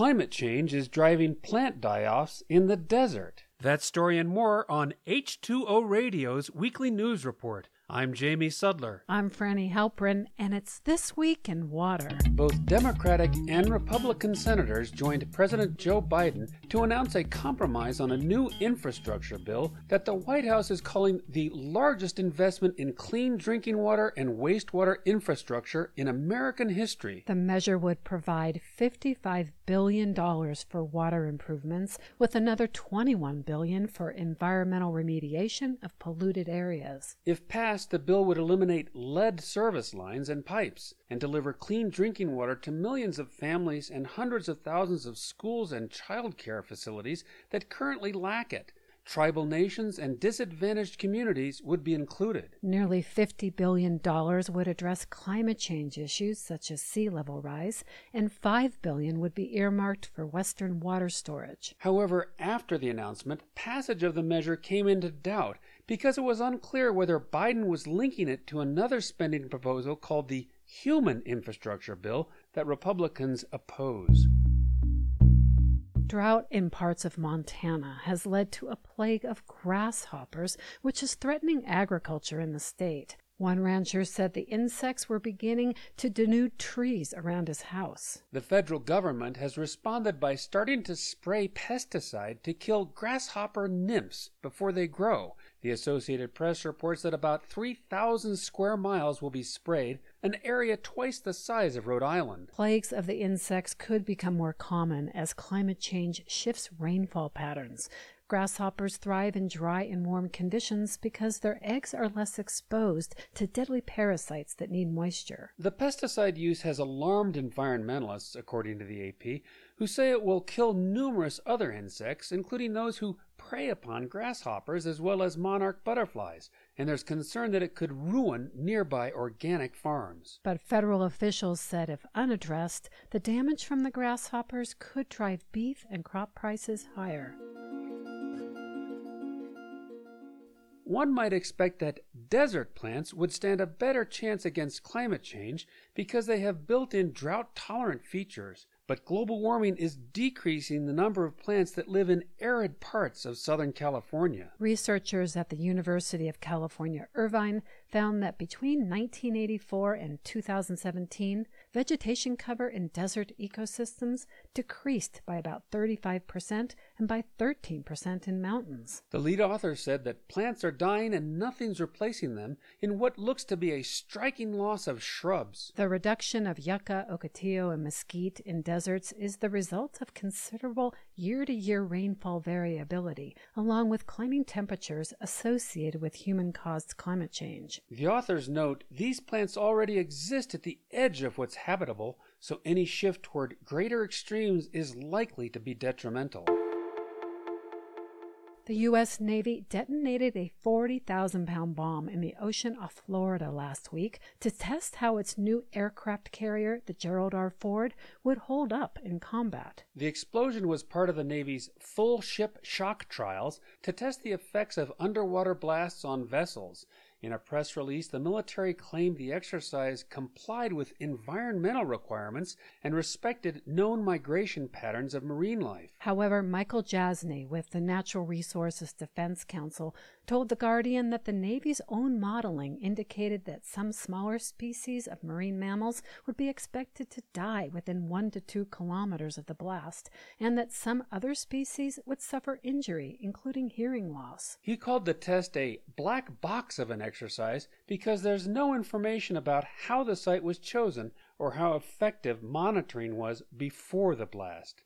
Climate change is driving plant die offs in the desert. That story and more on H2O Radio's weekly news report. I'm Jamie Sudler. I'm Frani Halperin, and it's This Week in Water. Both Democratic and Republican senators joined President Joe Biden to announce a compromise on a new infrastructure bill that the White House is calling the largest investment in clean drinking water and wastewater infrastructure in American history. The measure would provide $55 billion for water improvements, with another 21 billion for environmental remediation of polluted areas. If passed, passed, the bill would eliminate lead service lines and pipes and deliver clean drinking water to millions of families and hundreds of thousands of schools and child care facilities that currently lack it. Tribal nations and disadvantaged communities would be included. Nearly $50 billion would address climate change issues such as sea level rise, and 5 billion would be earmarked for Western water storage. However, after the announcement, passage of the measure came into doubt because it was unclear whether Biden was linking it to another spending proposal called the Human Infrastructure Bill that Republicans oppose. Drought in parts of Montana has led to a plague of grasshoppers, which is threatening agriculture in the state. One rancher said the insects were beginning to denude trees around his house. The federal government has responded by starting to spray pesticide to kill grasshopper nymphs before they grow. The Associated Press reports that about 3,000 square miles will be sprayed, an area twice the size of Rhode Island. Plagues of the insects could become more common as climate change shifts rainfall patterns. Grasshoppers thrive in dry and warm conditions because their eggs are less exposed to deadly parasites that need moisture. The pesticide use has alarmed environmentalists, according to the AP, who say it will kill numerous other insects, including those who prey upon grasshoppers as well as monarch butterflies, and there's concern that it could ruin nearby organic farms. But federal officials said if unaddressed, the damage from the grasshoppers could drive beef and crop prices higher. One might expect that desert plants would stand a better chance against climate change because they have built in drought tolerant features, but global warming is decreasing the number of plants that live in arid parts of Southern California. Researchers at the University of California, Irvine found that between 1984 and 2017, vegetation cover in desert ecosystems decreased by about 35% and by 13% in mountains. The lead author said that plants are dying and nothing's replacing them in what looks to be a striking loss of shrubs. The reduction of yucca, ocotillo, and mesquite in deserts is the result of considerable year to year rainfall variability, along with climbing temperatures associated with human caused climate change. The authors note these plants already exist at the edge of what's habitable, so any shift toward greater extremes is likely to be detrimental. The U.S. Navy detonated a 40,000 pound bomb in the ocean off Florida last week to test how its new aircraft carrier, the Gerald R. Ford, would hold up in combat. The explosion was part of the Navy's full ship shock trials to test the effects of underwater blasts on vessels. In a press release, the military claimed the exercise complied with environmental requirements and respected known migration patterns of marine life. However, Michael Jasny with the Natural Resources Defense Council told The Guardian that the Navy's own modeling indicated that some smaller species of marine mammals would be expected to die within one to two kilometers of the blast, and that some other species would suffer injury, including hearing loss. He called the test a black box of an exercise because there's no information about how the site was chosen or how effective monitoring was before the blast.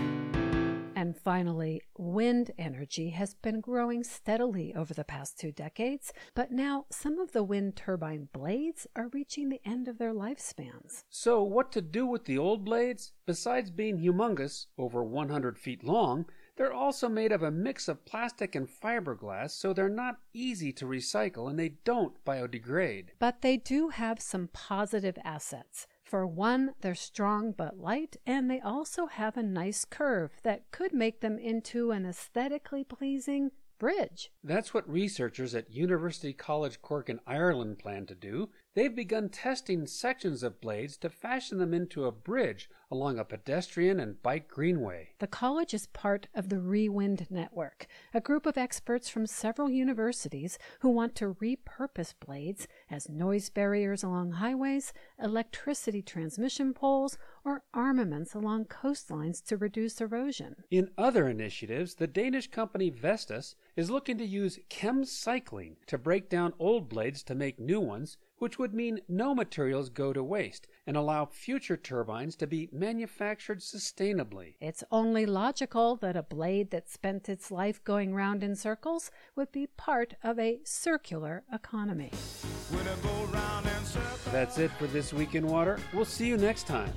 And finally, wind energy has been growing steadily over the past two decades, but now some of the wind turbine blades are reaching the end of their lifespans. So, what to do with the old blades? Besides being humongous, over 100 feet long, they're also made of a mix of plastic and fiberglass, so they're not easy to recycle and they don't biodegrade. But they do have some positive assets. For one, they're strong but light, and they also have a nice curve that could make them into an aesthetically pleasing bridge. That's what researchers at University College Cork in Ireland plan to do. they've begun testing sections of blades to fashion them into a bridge along a pedestrian and bike greenway. The college is part of the Rewind Network, a group of experts from several universities who want to repurpose blades as noise barriers along highways, electricity transmission poles, or armaments along coastlines to reduce erosion. In other initiatives, the Danish company Vestas is looking to use chem cycling to break down old blades to make new ones, which would mean no materials go to waste and allow future turbines to be manufactured sustainably. It's only logical that a blade that spent its life going round in circles would be part of a circular economy. That's it for this week in water. We'll see you next time.